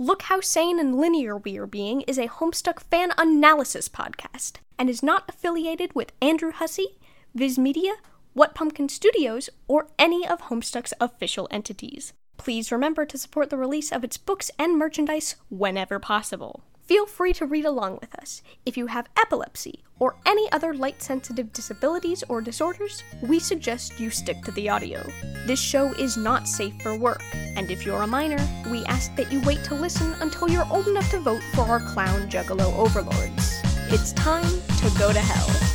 Look How Sane and Linear We Are Being is a Homestuck fan analysis podcast and is not affiliated with Andrew Hussie, Viz Media, What Pumpkin Studios, or any of Homestuck's official entities. Please remember to support the release of its books and merchandise whenever possible. Feel free to read along with us. If you have epilepsy or any other light sensitive disabilities or disorders, we suggest you stick to the audio. This show is not safe for work, and if you're a minor, we ask that you wait to listen until you're old enough to vote for our clown juggalo overlords. It's time to go to hell.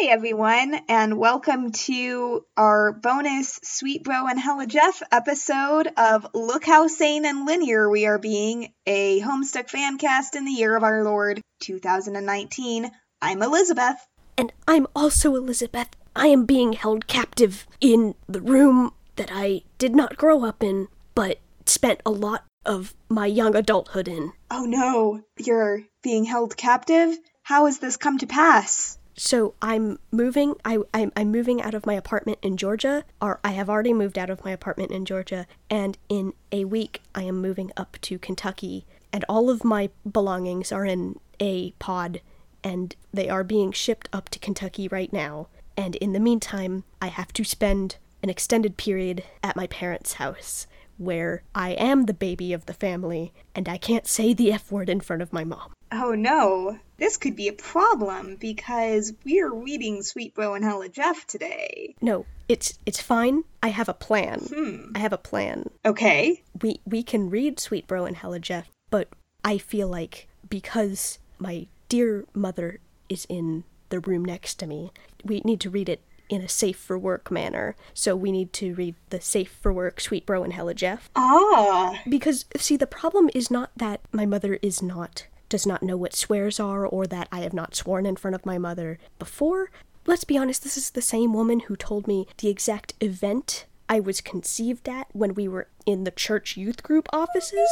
Hi, everyone, and welcome to our bonus Sweet Bro and Hella Jeff episode of Look How Sane and Linear We Are Being, a Homestuck fan cast in the year of our Lord 2019. I'm Elizabeth. And I'm also Elizabeth. I am being held captive in the room that I did not grow up in, but spent a lot of my young adulthood in. Oh no, you're being held captive? How has this come to pass? So I'm moving. I I'm, I'm moving out of my apartment in Georgia, or I have already moved out of my apartment in Georgia, and in a week I am moving up to Kentucky, and all of my belongings are in a pod, and they are being shipped up to Kentucky right now. And in the meantime, I have to spend an extended period at my parents' house, where I am the baby of the family, and I can't say the F word in front of my mom. Oh no, this could be a problem because we're reading Sweet Bro and Hella Jeff today. No, it's it's fine. I have a plan. Hmm. I have a plan. Okay. We we can read Sweet Bro and Hella Jeff, but I feel like because my dear mother is in the room next to me, we need to read it in a safe for work manner. So we need to read the safe for work Sweet Bro and Hella Jeff. Ah. Because see the problem is not that my mother is not does not know what swears are or that I have not sworn in front of my mother before. Let's be honest, this is the same woman who told me the exact event I was conceived at when we were in the church youth group offices.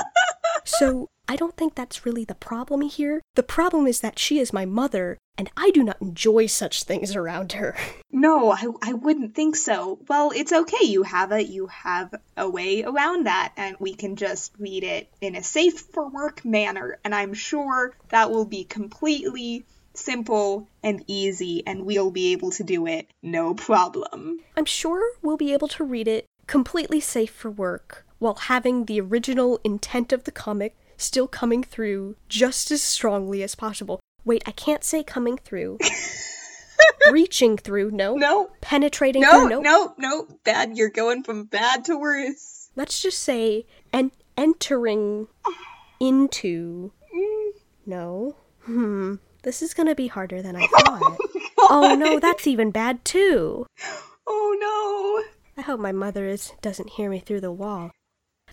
so I don't think that's really the problem here. The problem is that she is my mother, and I do not enjoy such things around her. No, I, I wouldn't think so. Well, it's okay. You have it. You have a way around that, and we can just read it in a safe for work manner. And I'm sure that will be completely simple and easy, and we'll be able to do it no problem. I'm sure we'll be able to read it completely safe for work while having the original intent of the comic still coming through just as strongly as possible. Wait, I can't say coming through. Reaching through, no. No. Penetrating No, through, no. no, no. Bad. You're going from bad to worse. Let's just say and entering into no. Hmm. This is gonna be harder than I thought. oh no, that's even bad too. Oh no. I hope my mother is doesn't hear me through the wall.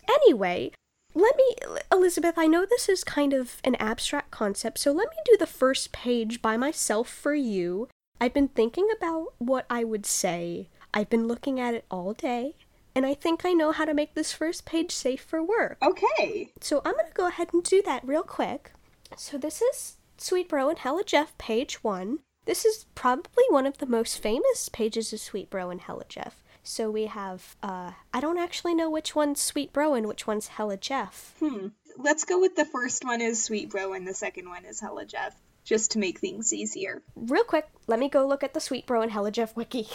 Anyway, let me Elizabeth, I know this is kind of an abstract concept, so let me do the first page by myself for you. I've been thinking about what I would say. I've been looking at it all day, and I think I know how to make this first page safe for work. Okay. So I'm gonna go ahead and do that real quick. So this is Sweet Bro and Hella Jeff, page one. This is probably one of the most famous pages of Sweet Bro and Hella Jeff. So we have, uh, I don't actually know which one's Sweet Bro and which one's Hella Jeff. Hmm. Let's go with the first one is Sweet Bro and the second one is Hella Jeff, just to make things easier. Real quick, let me go look at the Sweet Bro and Hella Jeff wiki.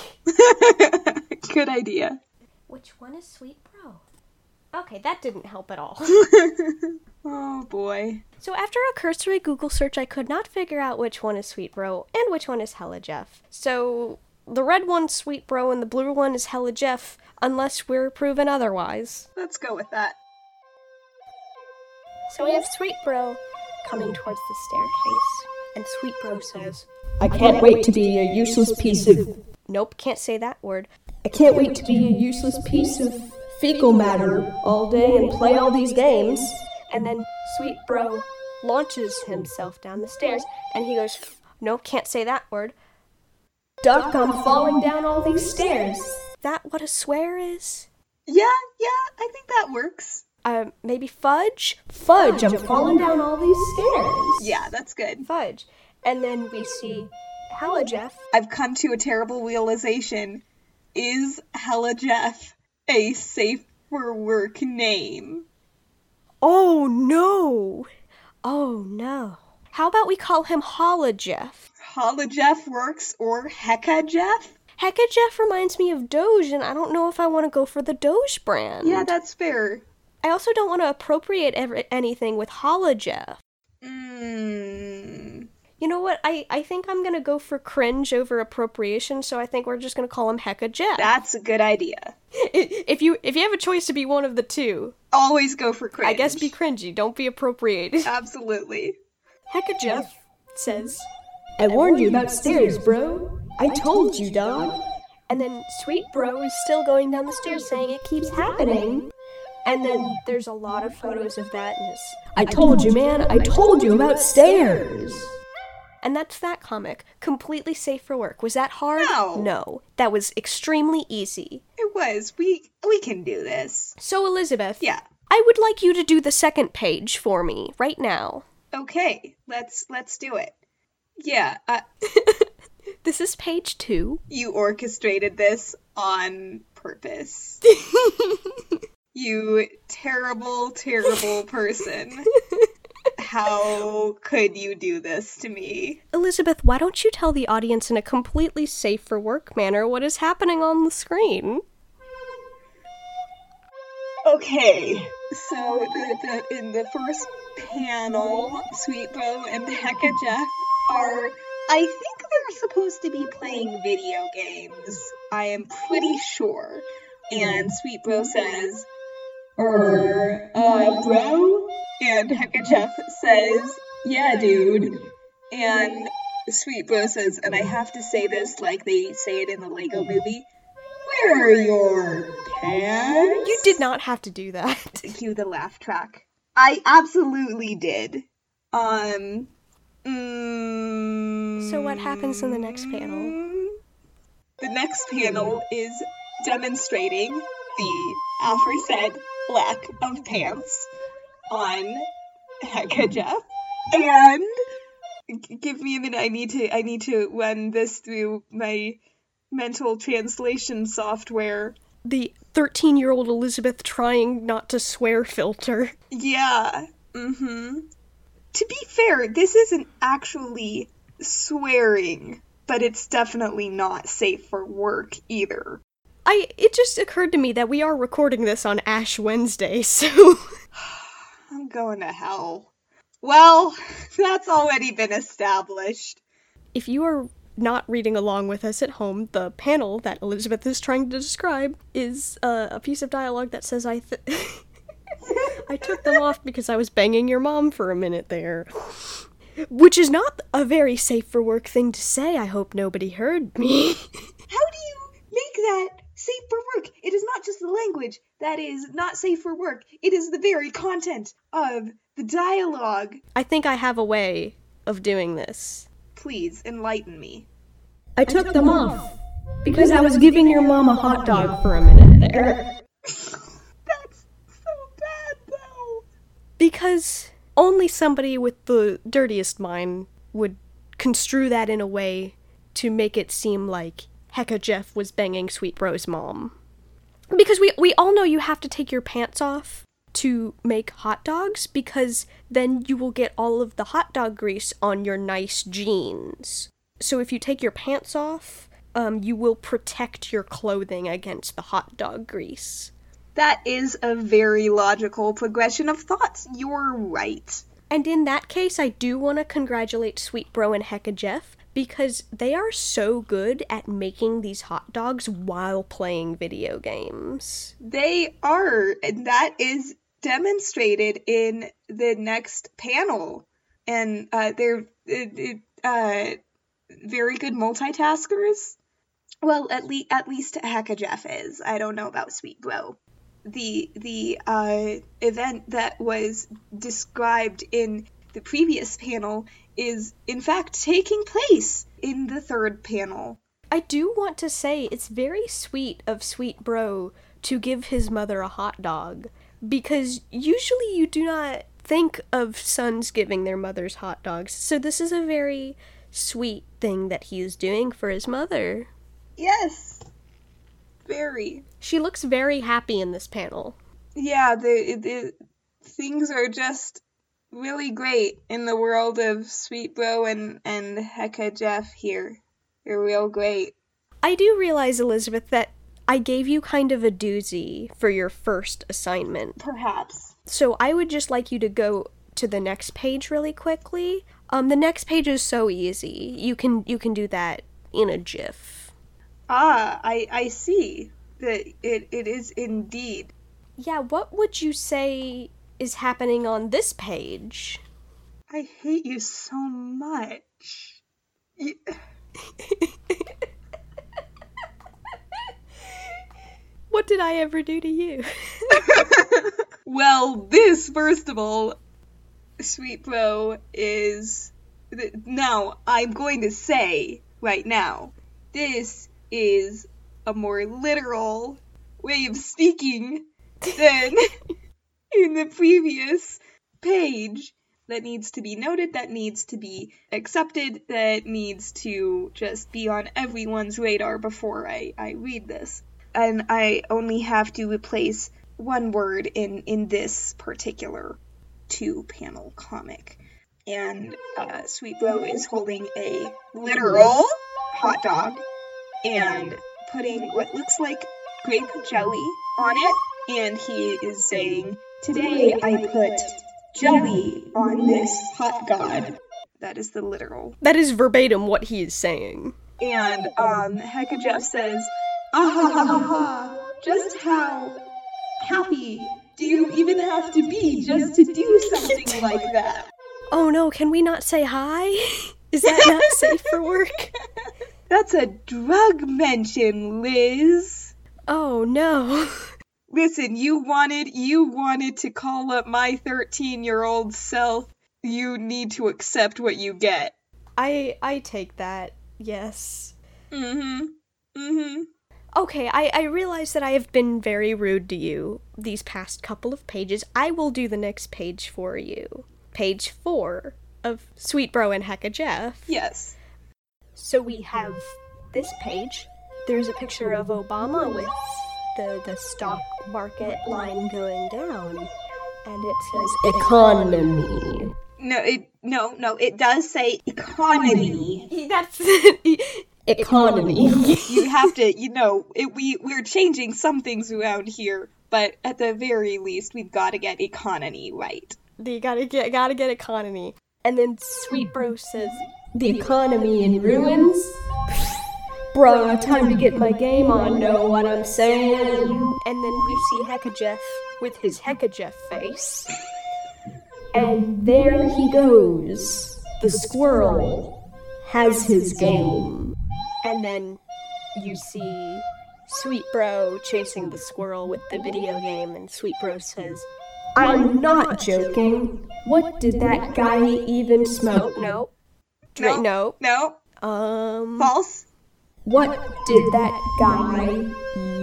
Good idea. Which one is Sweet Bro? Okay, that didn't help at all. Oh boy. So after a cursory Google search, I could not figure out which one is Sweet Bro and which one is Hella Jeff. So the red one's Sweet Bro and the blue one is Hella Jeff, unless we're proven otherwise. Let's go with that. So we have Sweet Bro coming towards the staircase, and Sweet Bro says, I can't wait to be a useless piece of. Nope, can't say that word. I can't wait to be a useless piece of fecal matter all day and play all these games. And then Sweet Bro launches himself down the stairs, and he goes, Nope, can't say that word. Duck, I'm falling down all these stairs. that what a swear is? Yeah, yeah, I think that works. Um, maybe fudge? Fudge, I'm falling down all these stairs. Yeah, that's good. Fudge. And then we see Hella Jeff. I've come to a terrible realization. Is Hella Jeff a safe for work name? Oh no! Oh no. How about we call him Holla Jeff? Holla Jeff works or Hecka Jeff? Hecka Jeff reminds me of Doge, and I don't know if I want to go for the Doge brand. Yeah, that's fair. I also don't want to appropriate ever- anything with Holla Jeff. Mmm. You know what? I, I think I'm gonna go for cringe over appropriation, so I think we're just gonna call him Hecka Jeff. That's a good idea. if you if you have a choice to be one of the two, Always go for cringe. I guess be cringy. Don't be appropriated. Absolutely. Hecka Jeff says, I warned you about stairs, bro. I told you, dog. and then Sweet Bro is still going down the stairs saying it keeps happening. And then there's a lot of photos of that, and, it's- I told you, man. I told you about stairs. and that's that comic. Completely safe for work. Was that hard? No. No. That was extremely easy. It was. We we can do this. So Elizabeth, Yeah. I would like you to do the second page for me right now. Okay. Let's let's do it. Yeah. Uh, This is page two. you orchestrated this on purpose. you terrible, terrible person. How could you do this to me? Elizabeth, why don't you tell the audience in a completely safe for work manner what is happening on the screen? Okay, so the, the, in the first panel, Sweet Bro and Hecka Jeff are. I think they're supposed to be playing video games. I am pretty sure. And Sweet Bro says, Er, uh, bro? And Hecka Jeff says, Yeah, dude. And Sweet Bro says, and I have to say this like they say it in the Lego movie. Where are your pants? You did not have to do that. cue the laugh track. I absolutely did. Um. Mm, So what happens in the next panel? The next panel is demonstrating the aforesaid lack of pants on Hecka Jeff. And give me a minute. I need to. I need to run this through my mental translation software. The 13 year old Elizabeth trying not to swear filter. Yeah. Mm-hmm. To be fair, this isn't actually swearing, but it's definitely not safe for work either. I it just occurred to me that we are recording this on Ash Wednesday, so I'm going to hell. Well, that's already been established. if you are not reading along with us at home, the panel that Elizabeth is trying to describe is uh, a piece of dialogue that says I th- I took them off because I was banging your mom for a minute there. Which is not a very safe for work thing to say. I hope nobody heard me. How do you make that safe for work? It is not just the language that is not safe for work, it is the very content of the dialogue. I think I have a way of doing this. Please enlighten me. I took them off because I was giving your mom a hot dog for a minute there. That's so bad, though. Because only somebody with the dirtiest mind would construe that in a way to make it seem like Hecka Jeff was banging Sweet Bro's mom. Because we, we all know you have to take your pants off to make hot dogs because then you will get all of the hot dog grease on your nice jeans. So if you take your pants off, um, you will protect your clothing against the hot dog grease. That is a very logical progression of thoughts. You're right. And in that case, I do want to congratulate Sweet Bro and Hecka Jeff because they are so good at making these hot dogs while playing video games. They are, and that is demonstrated in the next panel. And uh, they're uh, very good multitaskers. Well, at least at least Hecka Jeff is. I don't know about Sweet Bro. The the uh, event that was described in the previous panel is in fact taking place in the third panel. I do want to say it's very sweet of Sweet Bro to give his mother a hot dog because usually you do not think of sons giving their mothers hot dogs. So this is a very sweet thing that he is doing for his mother. Yes. Very. She looks very happy in this panel. Yeah, the, the things are just really great in the world of Sweet Bro and, and Hecka Jeff here. They're real great. I do realize, Elizabeth, that I gave you kind of a doozy for your first assignment. Perhaps. So I would just like you to go to the next page really quickly. Um, the next page is so easy. You can you can do that in a GIF. Ah, I I see. That it, it is indeed. Yeah, what would you say is happening on this page? I hate you so much. You... what did I ever do to you? well, this, first of all, Sweet Bro is. Now, I'm going to say right now, this is a more literal way of speaking than in the previous page that needs to be noted, that needs to be accepted, that needs to just be on everyone's radar before I, I read this. And I only have to replace one word in, in this particular two panel comic. And uh, Sweet Bro is holding a literal hot dog and putting what looks like grape jelly on it. And he is saying, Today I put jelly on this hot god. That is the literal. That is verbatim what he is saying. And um, Hecka Jeff says, ah ha ha ha ha, just how happy do you even have to be just to do something like that? Oh no, can we not say hi? Is that not safe for work? That's a drug mention, Liz. Oh no. Listen, you wanted you wanted to call up my 13-year-old self. You need to accept what you get. I I take that. Yes. Mhm. Mhm. Okay, I, I realize that I have been very rude to you these past couple of pages. I will do the next page for you. Page four of Sweet Bro and Hecka Jeff. Yes. So we have this page. There's a picture of Obama with the, the stock market line going down. And it says economy. No, it no, no, it does say economy. That's economy. you have to, you know, it, we we're changing some things around here, but at the very least, we've got to get economy right. You gotta get gotta get economy. And then Sweet Bro says, The economy in ruins? Bro, time to get my game on, know what I'm saying? And then we see Hecka Jeff with his Hecka Jeff face. And there he goes. The squirrel has his game. And then you see Sweet Bro chasing the squirrel with the video game, and Sweet Bro says, I'm not joking. What did that guy even smoke? No. No. No. No. Um. False. What did that guy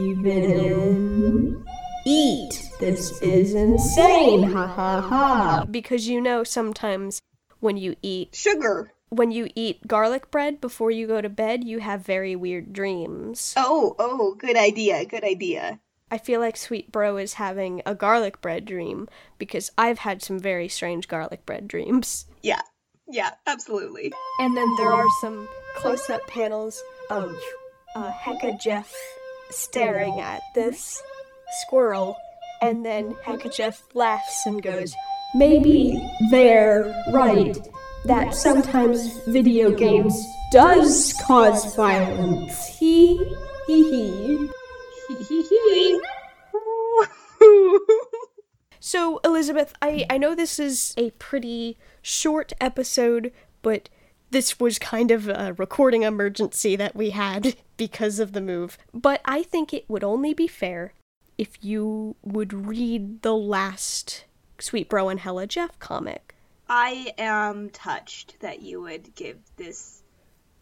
even eat? This is insane. Ha ha ha. Because you know sometimes when you eat Sugar. when you eat garlic bread before you go to bed, you have very weird dreams. Oh, oh, good idea. Good idea. I feel like Sweet Bro is having a garlic bread dream because I've had some very strange garlic bread dreams. Yeah. Yeah, absolutely. And then there are some close up panels of uh, Hecka Jeff staring at this squirrel. And then Hecka Jeff laughs and goes, Maybe they're right that sometimes video games does cause violence. He he he. So, Elizabeth, I, I know this is a pretty short episode, but this was kind of a recording emergency that we had because of the move. But I think it would only be fair if you would read the last Sweet Bro and Hella Jeff comic. I am touched that you would give this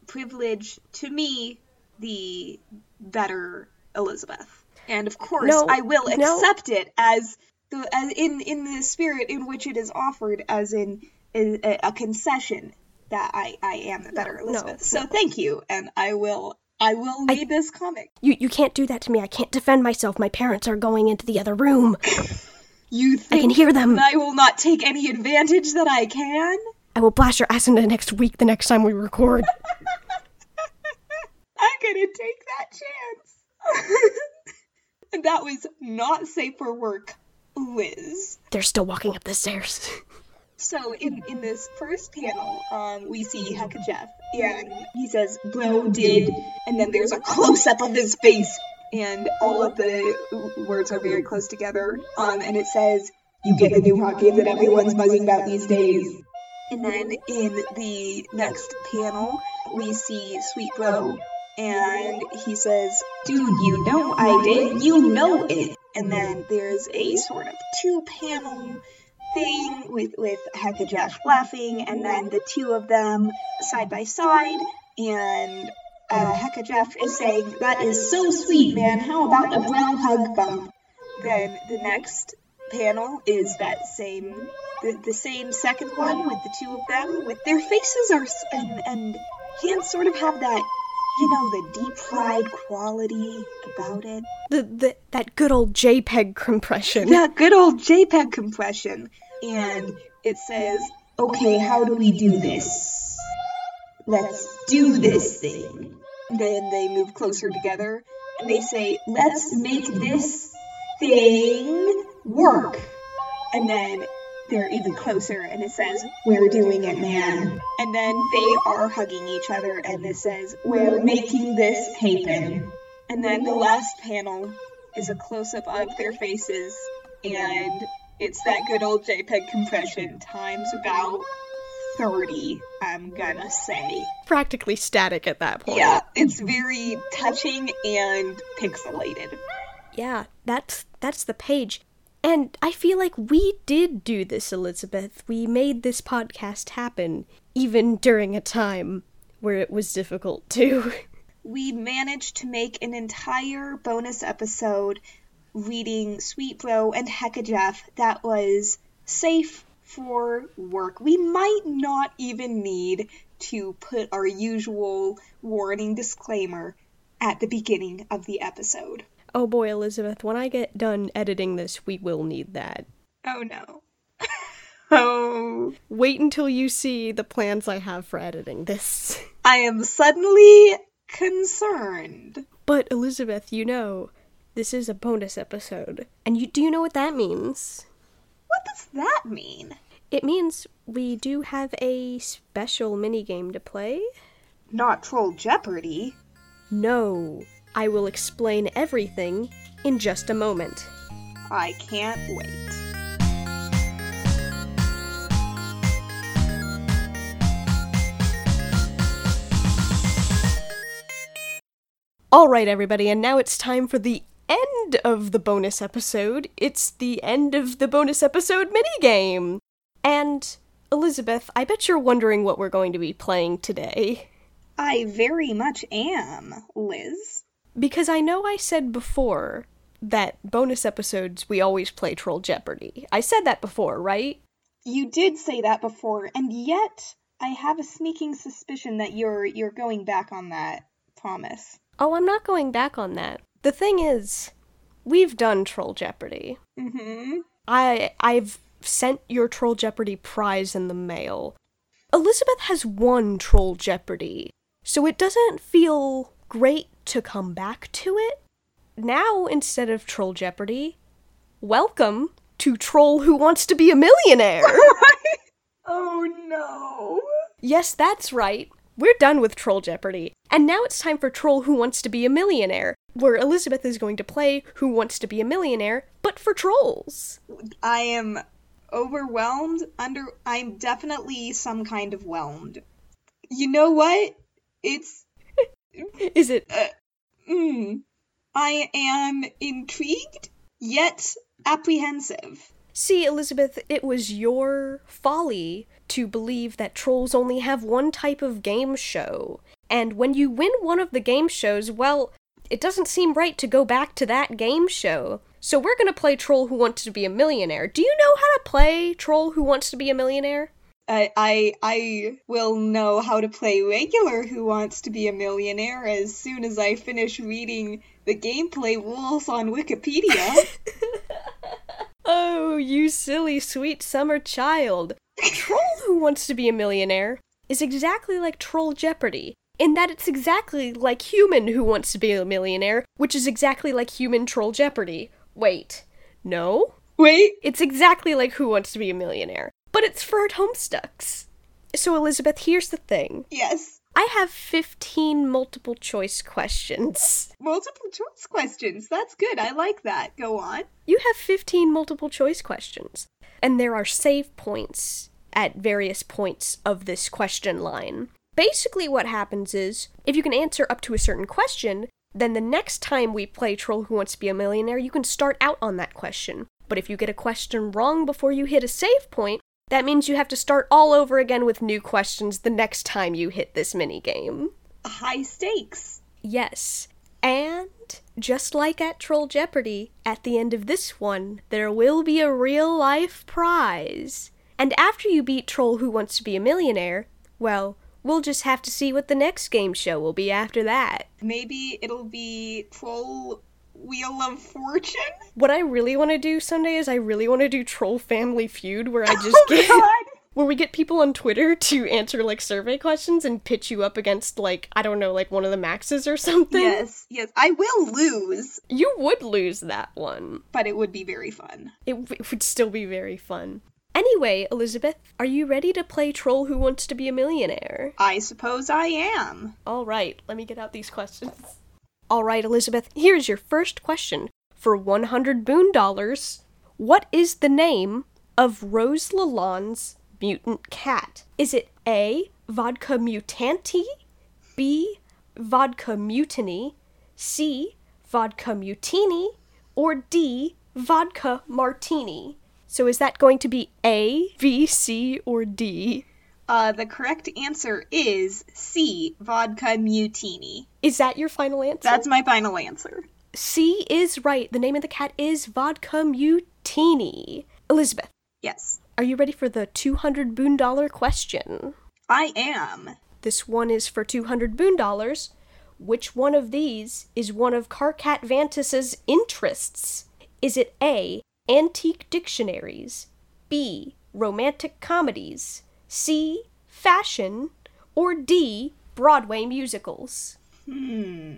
privilege to me the better Elizabeth. And of course, No, I will no. accept it as the as in in the spirit in which it is offered, as in a, a concession that I I am the better Elizabeth. so thank you, and I will I will read this comic. You you can't do that to me. I can't defend myself. My parents are going into the other room. You I can hear them. I will not take any advantage that I can? I will blast your ass into the next week the next time we record. I'm gonna take that chance. that was not safe for work, Liz. They're still walking up the stairs. So in, in this first panel, um, we see Hecka Jeff, and he says, "Bro did," and then there's a close up of his face, and all of the words are very close together. Um, and it says, "You get the new hot game that everyone's buzzing about these days." And then in the next panel, we see Sweet Bro, and he says, Dude, you know I did, you know it. And then there's a sort of two panel thing with, with Hecka Jeff laughing, and then the two of them side by side, and uh, Hecka Jeff is saying, That is so sweet, man. How about a bro hug bump? Then the next panel is that same the, the same second one with the two of them with their faces are and and hands sort of have that you know the deep fried quality about it? The, the that good old JPEG compression. that good old jpeg compression. And it says okay how do we do this? Let's do this thing. Then they move closer together and they say let's make this thing work. And then they're even closer and it says we're doing it man and then they are hugging each other and it says we're making this happen and then the last panel is a close-up of their faces and it's that good old jpeg compression times about 30 i'm gonna say Practically static at that point. yeah it's very touching and pixelated Yeah, that's that's the page. And I feel like we did do this, Elizabeth. We made this podcast happen even during a time where it was difficult to. we managed to make an entire bonus episode reading Sweet Bro and Hecka Jeff that was safe for work. We might not even need to put our usual warning disclaimer at the beginning of the episode. Oh boy, Elizabeth, when I get done editing this, we will need that. Oh no. oh. Wait until you see the plans I have for editing this. I am suddenly concerned. But Elizabeth, you know, this is a bonus episode. And you do you know what that means? What does that mean? It means we do have a special minigame to play. Not Troll Jeopardy. No, I will explain everything in just a moment. I can't wait. All right, everybody, and now it's time for the end of the bonus episode. It's the end of the bonus episode minigame. And Elizabeth, I bet you're wondering what we're going to be playing today. I very much am, Liz. Because I know I said before that bonus episodes we always play Troll Jeopardy. I said that before, right? You did say that before, and yet I have a sneaking suspicion that you're you're going back on that promise. Oh, I'm not going back on that. The thing is, we've done Troll Jeopardy. Mm-hmm. I I've sent your Troll Jeopardy prize in the mail. Elizabeth has won Troll Jeopardy, so it doesn't feel great to come back to it. Now, instead of Troll Jeopardy, welcome to Troll Who Wants to Be a Millionaire. oh no. yes, that's right. We're done with Troll Jeopardy. And now it's time for Troll Who Wants to Be a Millionaire, where Elizabeth is going to play Who Wants to Be a Millionaire, but for trolls. I am overwhelmed. Under I'm definitely some kind of whelmed. You know what? It's Is it mm, I am intrigued yet apprehensive. See, Elizabeth, it was your folly to believe that trolls only have one type of game show. And when you win one of the game shows, well, it doesn't seem right to go back to that game show. So we're gonna play Troll Who Wants to Be a Millionaire. Do you know how to play Troll Who Wants to Be a Millionaire? I, I I will know how to play regular Who Wants to Be a Millionaire as soon as I finish reading the gameplay rules on Wikipedia. oh, you silly sweet summer child. Troll Who Wants to Be a Millionaire is exactly like Troll Jeopardy, in that it's exactly like Human Who Wants to Be a Millionaire, which is exactly like Human Troll Jeopardy. Wait, no? Wait, It's exactly like Who Wants to Be a Millionaire, but it's for at Homestucks. So, Elizabeth, here's the thing yes. I have 15 multiple choice questions. Multiple choice questions. That's good. I like that. Go on. You have 15 multiple choice questions, and there are save points at various points of this question line. Basically, what happens is if you can answer up to a certain question, then the next time we play Troll Who Wants to Be a Millionaire, you can start out on that question. But if you get a question wrong before you hit a save point, that means you have to start all over again with new questions the next time you hit this mini game. High stakes. Yes. And just like at Troll Jeopardy, at the end of this one, there will be a real life prize. And after you beat Troll Who Wants to Be a Millionaire, well, we'll just have to see what the next game show will be after that. Maybe it'll be Troll Wheel of Fortune? What I really want to do someday is I really want to do Troll Family Feud where I just Oh get god! where we get people on Twitter to answer like survey questions and pitch you up against like I don't know like one of the maxes or something. Yes, yes. I will lose, You would lose that one. but it would be very fun. It, w- it would still be very fun. Anyway, Elizabeth, are you ready to play Troll Who Wants to Be a Millionaire? I suppose I am. All right, let me get out these questions. All right, Elizabeth, here's your first question. For 100 boon dollars, what is the name of Rose Lalonde's mutant cat? Is it A. Vodka Mutanti? B. Vodka Mutiny? C. Vodka Mutini? Or D. Vodka Martini? So is that going to be A, V, C, or D? Uh, the correct answer is C. Vodka Mutini. Is that your final answer? That's my final answer. C is right. The name of the cat is Vodka Mutini. Elizabeth, Yes, are you ready for the 200 boon dollar question? I am. This one is for 200 boon dollars. Which one of these is one of Karkat Vantas's interests? Is it A. Antique dictionaries, B. Romantic comedies, C. Fashion, or D. Broadway musicals? Hmm.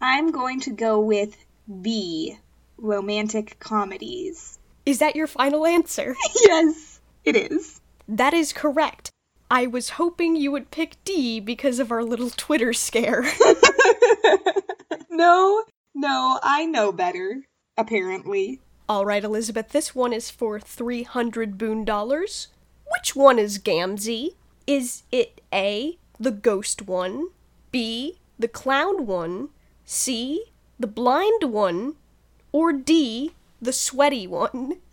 I'm going to go with B. Romantic comedies. Is that your final answer? yes, it is. That is correct. I was hoping you would pick D because of our little Twitter scare. No, no, I know better, apparently. All right, Elizabeth, this one is for 300 boon dollars. Which one is Gamzee? Is it A, the ghost one, B, the clown one, C, the blind one, or D, the sweaty one?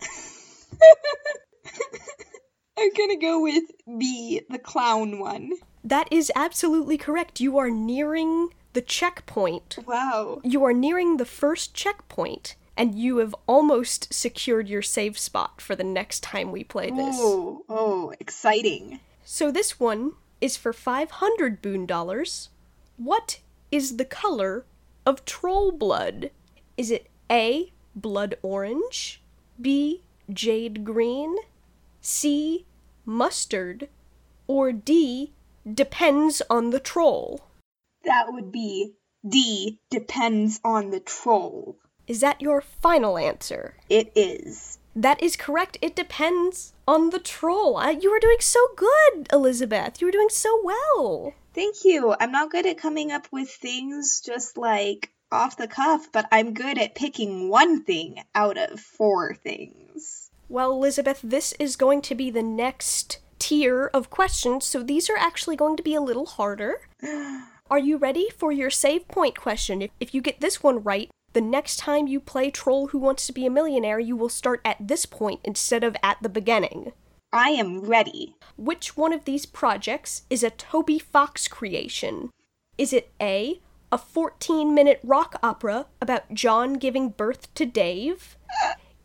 I'm gonna go with B, the clown one. That is absolutely correct. You are nearing the checkpoint. Wow. You are nearing the first checkpoint, and you have almost secured your save spot for the next time we play this. Oh, oh, exciting. So this one is for 500 boon dollars. What is the color of troll blood? Is it A, blood orange, B, jade green, C, mustard, or D, depends on the troll? That would be D, depends on the troll. Is that your final answer? It is. That is correct. It depends on the troll. Uh, you are doing so good, Elizabeth. You are doing so well. Thank you. I'm not good at coming up with things just like off the cuff, but I'm good at picking one thing out of four things. Well, Elizabeth, this is going to be the next tier of questions, so these are actually going to be a little harder. Are you ready for your save point question? If, if you get this one right, the next time you play Troll Who Wants to Be a Millionaire, you will start at this point instead of at the beginning. I am ready. Which one of these projects is a Toby Fox creation? Is it A, a 14 minute rock opera about John giving birth to Dave?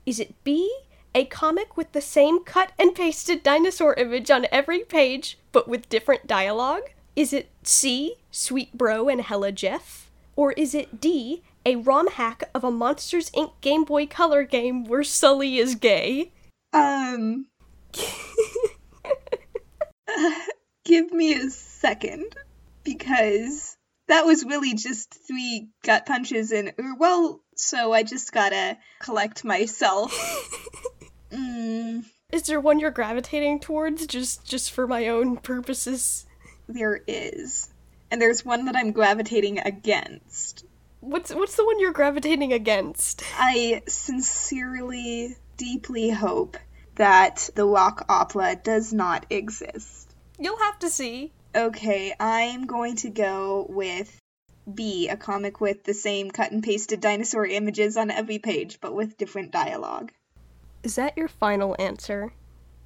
Is it B, a comic with the same cut and pasted dinosaur image on every page, but with different dialogue? Is it C, Sweet Bro and Hella Jeff? Or is it D, a ROM hack of a Monsters Inc. Game Boy Color game where Sully is gay? Um. give me a second. Because that was really just three gut punches and, er, well, so I just gotta collect myself. mm, Is there one you're gravitating towards just just for my own purposes? there is. And there's one that I'm gravitating against. What's what's the one you're gravitating against? I sincerely, deeply hope that the rock opera does not exist. You'll have to see. Okay, I'm going to go with B, a comic with the same cut and pasted dinosaur images on every page, but with different dialogue. Is that your final answer?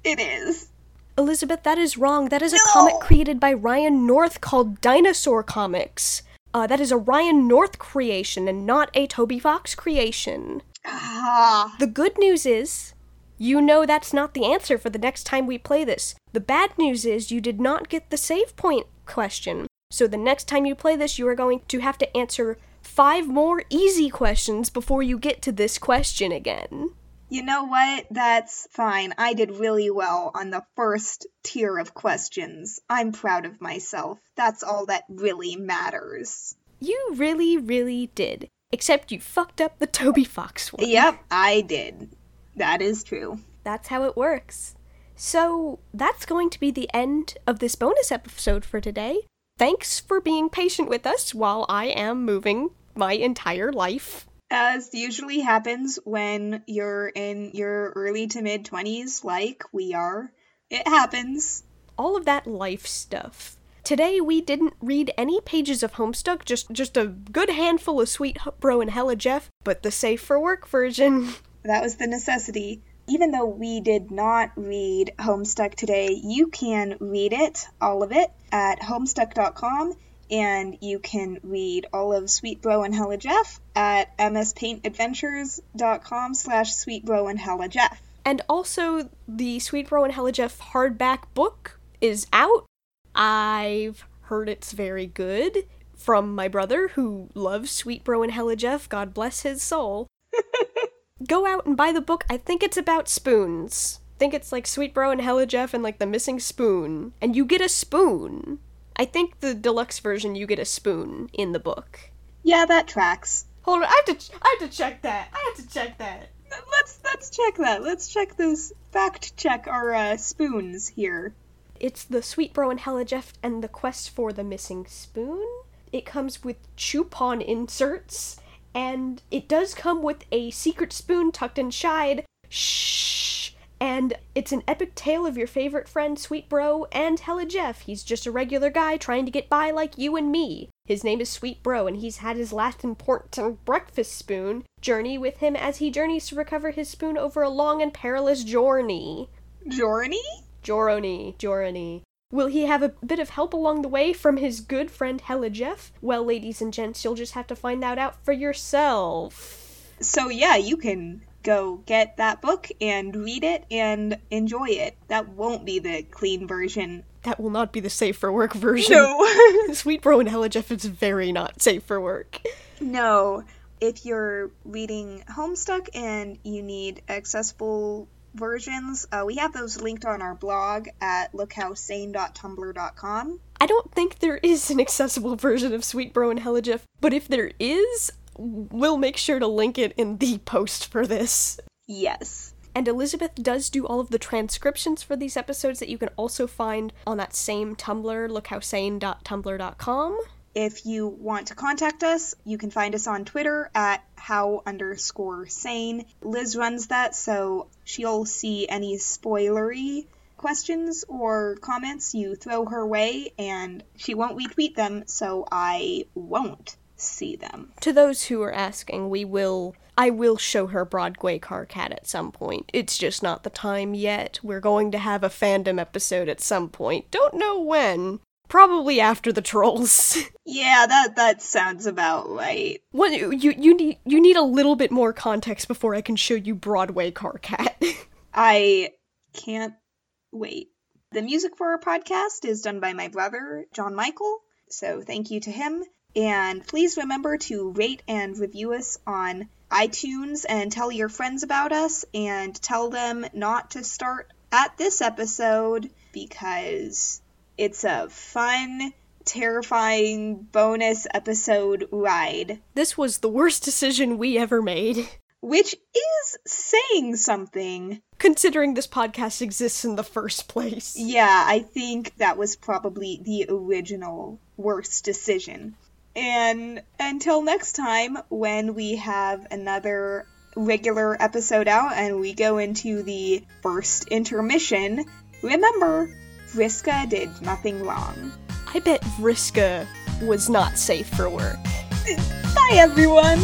It is. Elizabeth, that is wrong. That is a No! comic created by Ryan North called Dinosaur Comics. Uh, that is a Ryan North creation and not a Toby Fox creation. Ah, The good news is, you know that's not the answer for the next time we play this. The bad news is, you did not get the save point question. So the next time you play this, you are going to have to answer five more easy questions before you get to this question again. You know what? That's fine. I did really well on the first tier of questions. I'm proud of myself. That's all that really matters. You really, really did. Except you fucked up the Toby Fox one. Yep, I did. That is true. That's how it works. So, that's going to be the end of this bonus episode for today. Thanks for being patient with us while I am moving my entire life. As usually happens when you're in your early to mid 20s, like we are, it happens. All of that life stuff. Today we didn't read any pages of Homestuck, just just a good handful of Sweet Bro and Hella Jeff, but the safe for work version. That was the necessity. Even though we did not read Homestuck today, you can read it, all of it, at homestuck.com, and you can read all of Sweet Bro and Hella Jeff at mspaintadventures.com slash Sweet Bro and Hella Jeff. And also, the Sweet Bro and Hella Jeff hardback book is out. I've heard it's very good from my brother who loves Sweet Bro and Hella Jeff. God bless his soul. Go out and buy the book. I think it's about spoons. I think it's like Sweet Bro and Hella Jeff and like the missing spoon. And you get a spoon. I think the deluxe version you get a spoon in the book. Yeah, that tracks. Hold on, I have to I have to check that. I have to check that. Let's let's check that. Let's check those fact check our uh, spoons here. It's the Sweet Bro and Hella Jeff and the quest for the missing spoon. It comes with Chupon inserts, and it does come with a secret spoon tucked inside. Shh. And it's an epic tale of your favorite friend, Sweet Bro, and Hella Jeff. He's just a regular guy trying to get by like you and me. His name is Sweet Bro, and he's had his last important breakfast spoon journey with him as he journeys to recover his spoon over a long and perilous journey. Journey? Jorony, Jorony. Will he have a bit of help along the way from his good friend Hella Jeff? Well, ladies and gents, you'll just have to find that out for yourself. So yeah, you can go get that book and read it and enjoy it. That won't be the clean version. That will not be the safe for work version. No. Sweet Bro and Hella Jeff is very not safe for work. no. If you're reading Homestuck and you need accessible versions, uh, we have those linked on our blog at lookhowsane.tumblr.com. I don't think there is an accessible version of Sweet Bro and Hella Jeff, but if there is, we'll make sure to link it in the post for this. Yes. And Elizabeth does do all of the transcriptions for these episodes that you can also find on that same Tumblr, lookhowsane.tumblr.com. If you want to contact us, you can find us on Twitter at how underscore sane. Liz runs that, so she'll see any spoilery questions or comments you throw her way, and she won't retweet them, so I won't see them. To those who are asking, we will. I will show her Broadway Karkat at some point. It's just not the time yet. We're going to have a fandom episode at some point. Don't know when. Probably after the trolls. Yeah, that that sounds about right. What you you need you need a little bit more context before I can show you Broadway Karkat. I can't wait. The music for our podcast is done by my brother, John Michael, so thank you to him. And please remember to rate and review us on iTunes and tell your friends about us and tell them not to start at this episode because it's a fun, terrifying bonus episode ride. this was the worst decision we ever made. Which is saying something. Considering this podcast exists in the first place. Yeah, I think that was probably the original worst decision. And until next time, when we have another regular episode out and we go into the first intermission, remember, Vriska did nothing wrong. I bet Vriska was not safe for work. Bye, everyone!